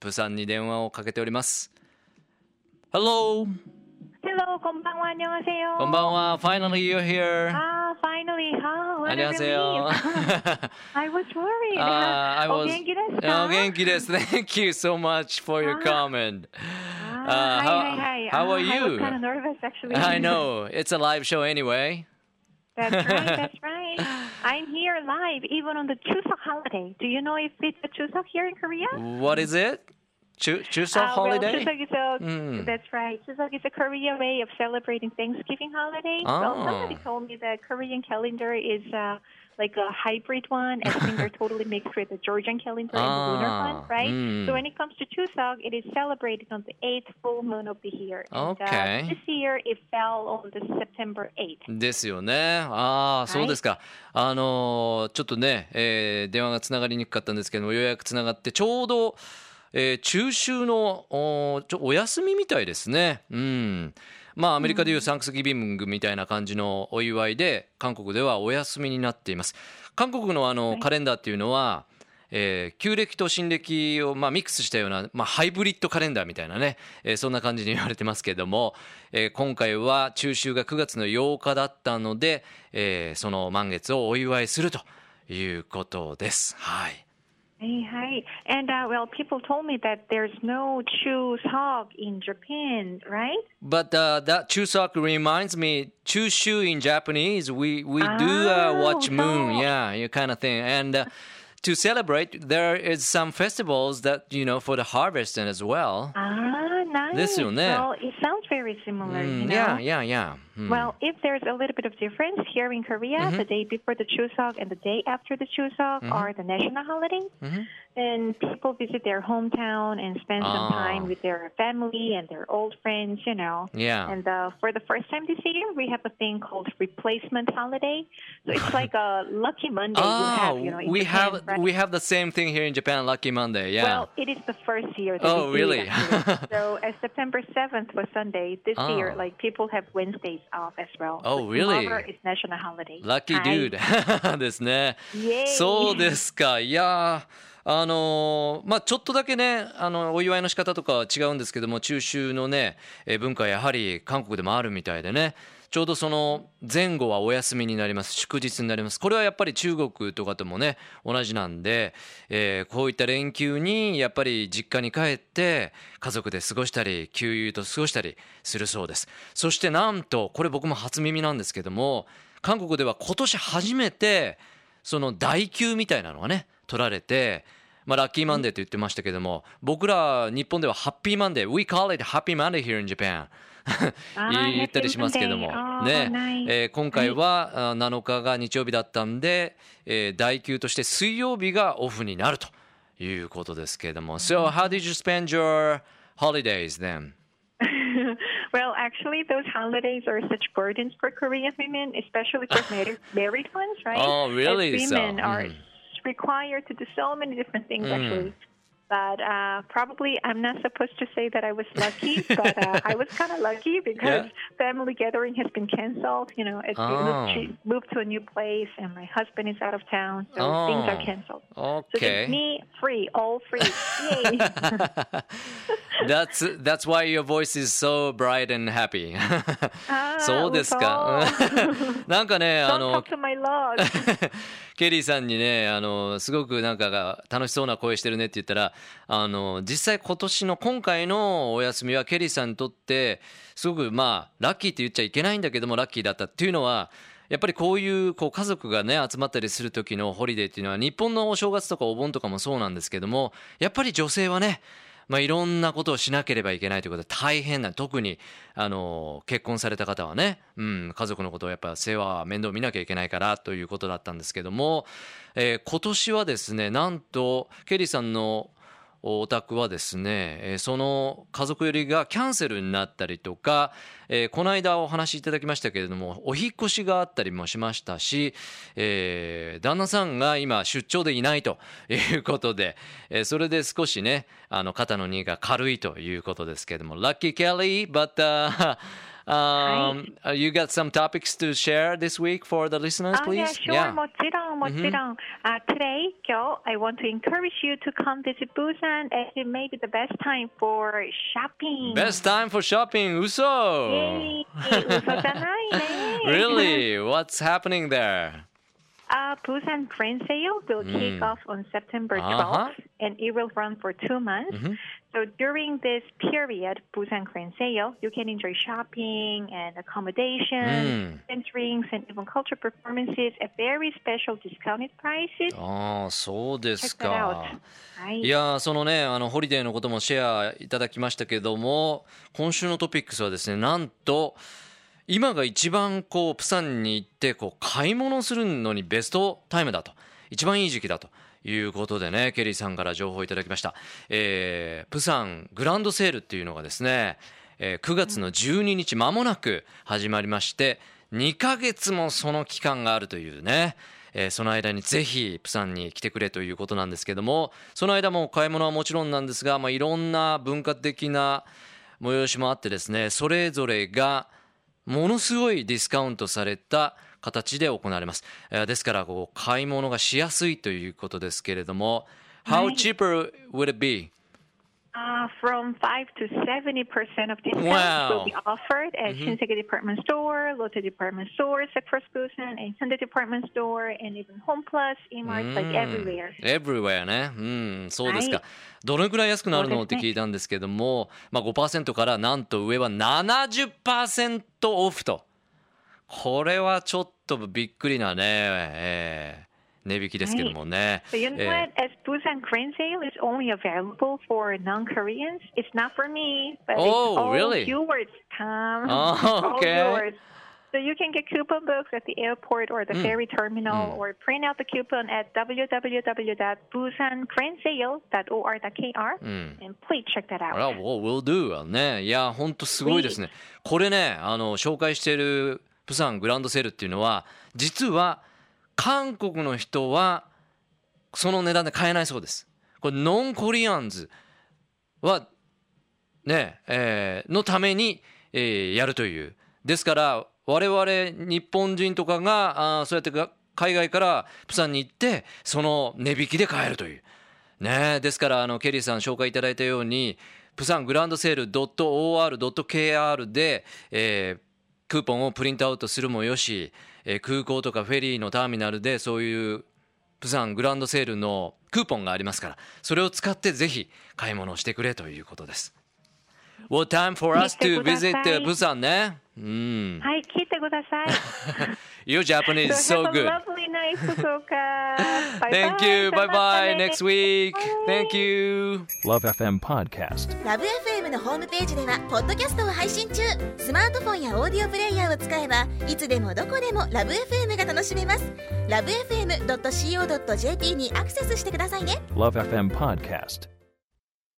プさんに電話をかけております Hello Hello, konbanwa, 안녕하세요. こんばんは Finally you're here Ah, finally. Ah, what a 안녕하세요 relief. I was worried. Uh, I was お元気ですかお元気です Thank you so much for your comment Ah, Uh, hi, how- hi, hi. how Ah, are I you? was kind of nervous, actually. I know it's a live show anyway That's right, that's right. I'm here live, even on the Chuseok holiday. Do you know if it's a Chuseok here in Korea? What is it? Chu- Chuseok Ah, well, holiday? Chuseok is a, Mm. That's right. Chuseok is a Korean way of celebrating Thanksgiving holiday. Well, Oh. somebody told me that Korean calendar is uh, like a hybrid one, in they're totally mixed with the Georgian calendar and the lunar Ah, one, right? mm. So when it comes to Chuseok, it is celebrated on the eighth full moon of the year. And, Okay. Uh, this year it fell on the September 8th. ですよね。ああ、そうですか。あのーちょっとね、えー電話がつながりにくかったんですけども、ようやくつながって、ちょうど、えー中秋のおちょお休みみたいですね。うん。まあ、アメリカでいうサンクスギビングみたいな感じのお祝いで、韓国ではお休みになっています。韓国のあの、カレンダーっていうのは、えー旧暦と新暦をまあミックスしたような、まあ、ハイブリッドカレンダーみたいなね、えーそんな感じに言われてますけれども、えー今回は中秋が9月の8日だったので、えーその満月をお祝いするということです。はい。Hey, hi. And uh, well, people told me that there's no Chuseok in Japan, right? But uh, that Chuseok reminds me, Chushu in Japanese, we, we do uh, Oh, watch moon, so- yeah, you kind of thing. And uh, to celebrate, there is some festivals that, you know, for the harvest and as well. Ah, Right. This. Well, it sounds very similar. Mm, you know? Yeah, yeah, yeah. Mm. Well, if there's a little bit of difference here in Korea, mm-hmm. the day before the Chuseok and the day after the Chuseok mm-hmm. are the national holidays. Mm-hmm and people visit their hometown and spend some ah. time with their family and their old friends, you know. Yeah. And uh, for the first time this year, we have a thing called replacement holiday. So it's like a lucky Monday. Oh, ah, we have, you know, we, Japan, have right? we have the same thing here in Japan, lucky Monday. Yeah. Well, it is the first year. oh, really? so as September seventh was Sunday this oh. year, like people have Wednesdays off as well. Oh, so really? It's national holiday. Lucky dude ですね。そうですか。いやー。あのまあちょっとだけね、あのお祝いの仕方とかは違うんですけども、中秋のね、え文化やはり韓国でもあるみたいでね。ちょうどその前後はお休みになります。祝日になります。これはやっぱり中国とかともね、同じなんで、えーこういった連休にやっぱり実家に帰って家族で過ごしたり、給油と過ごしたりするそうです。そしてなんと、これ僕も初耳なんですけども、韓国では今年初めて、その代休みたいなのがね、取られて、まあ、ラッキーマンデーと言ってましたけども、僕ら日本ではハッピーマンデー、We call it Happy Monday here in Japan 言ったりしますけどもねえー今回はあ7日が日曜日だったんで、えー代休として水曜日がオフになるということですけれども。So, how did you spend your holidays then? well, actually, those holidays are such burdens for Korean women, especially for married, married ones, right? Oh, really? As So, women are mm. Required to do so many different things, Mm. actually. But uh, probably I'm not supposed to say that I was lucky, but uh, I was kind of lucky because Yeah. family gathering has been canceled. You know, we Oh. moved, to, moved to a new place, and my husband is out of town, so things are Oh. canceled. So Okay. me free, all free. Yay! That's, that's why your voice is so bright and happy. そうですか？なんかね、あの. ケリーさんにね、あの、すごくなんかが楽しそうな声してるねって言ったら、あの、実際今年の今回のお休みはケリーさんにとって、すごくまあ、ラッキーって言っちゃいけないんだけども、ラッキーだったっていうのは、やっぱりこういうこう家族がね集まったりする時のホリデーっていうのは日本のお正月とかお盆とかもそうなんですけどもやっぱり女性はねまあ、いろんなことをしなければいけないということで大変な特にあの結婚された方はね、うん、家族のことをやっぱ世話面倒見なきゃいけないからということだったんですけども、えー今年はですねなんとケリーさんのお宅はですね、その家族寄りがキャンセルになったりとか、えーこの間お話しいただきましたけれどもお引っ越しがあったりもしましたし、えー旦那さんが今出張でいないということで、えーそれで少しねあの肩の荷が軽いということですけれども Lucky Kelly but、uh, Um, uh, you got some topics to share this week for the listeners, Oh, yeah, please? sure. もちろん、もちろん。Uh, today, 今日 I want to encourage you to come visit Busan as it may be the best time for shopping. Best time for shopping, 嘘イェイ嘘じゃないね。 Really? What's happening there? Uh, Busan Grand Sale will kick off on September 12th, Uh-huh. and it will run for two months. So during this period, Busan Grand Sale, you can enjoy shopping and accommodation, and drinks, and even cultural performances at very special discounted prices. ああ、そうです.か。はいいやーそのねあのホリデーのこともシェアいただきましたけども今週のトピックスはですねなんと今が一番こうプサンに行ってこう買い物するのにベストタイムだと一番いい時期だということでねケリーさんから情報をいただきました、えープサングランドセールっていうのがですね、えー9月の12日間もなく始まりまして2ヶ月もその期間があるというねえーその間にぜひプサンに来てくれということなんですけどもその間も買い物はもちろんなんですが、まあ、いろんな文化的な催しもあってですねそれぞれがものすごいディスカウントされた形で行われます、えーですからこう買い物がしやすいということですけれども How cheaper would it be? Uh, from 5 to 70% of discounts Wow. will be offered at Shinseki Department Store, Lotte Department Stores across Busan, and Hyundai Department Store, and even Home Plus, E-Mart, like everywhere. Everywhere ね。うん、そうですか。はいどのくらい安くなるのって聞いたんですけども、まあ5%からなんと上は70%オフと。これはちょっとびっくりなね、えー値引きですけどもね。So you know えー what? As Busan Grand Sale is only available for non-Koreans, it's not for me, but Oh, it's all really? yours, Tom. Oh, It's all okay. yours. So you can get coupon books at the airport or the ferry terminal, or print out the coupon at www.busangrandsale.or.kr, and please check that あ out. ら、Well, will do ね。いや、ほんとすごいですね。これね、あの、紹介しているプサングランドセールっていうのは、実は韓国の人はその値段で買えないそうです。これ、ノンコリアンズは、ね、えーのために、えーやるという。ですから、我々日本人とかが、あそうやって海外からプサンに行って、その値引きで買えるという。ねですからあのケリーさん紹介いただいたようにプサングランドセール .or.kr で、えークーポンをプリントアウトするもよし、えー空港とかフェリーのターミナルでそういうプサングランドセールのクーポンがありますからそれを使ってぜひ買い物をしてくれということです。Well, time for us to visit いプサンね。うん。はい、聞いてください。Your Japanese is So have a good. lovely night, Fukuoka. Bye Thank you. Bye bye. Next week. Thank you. Love FM Podcast. ラブ f m のホームページではポッドキャストを配信中スマートフォンやオーディオプレイヤーを使えばいつでもどこでもラブ f m が楽しめますラブ FM.co.jp にアクセスしてくださいね Love FM Podcast.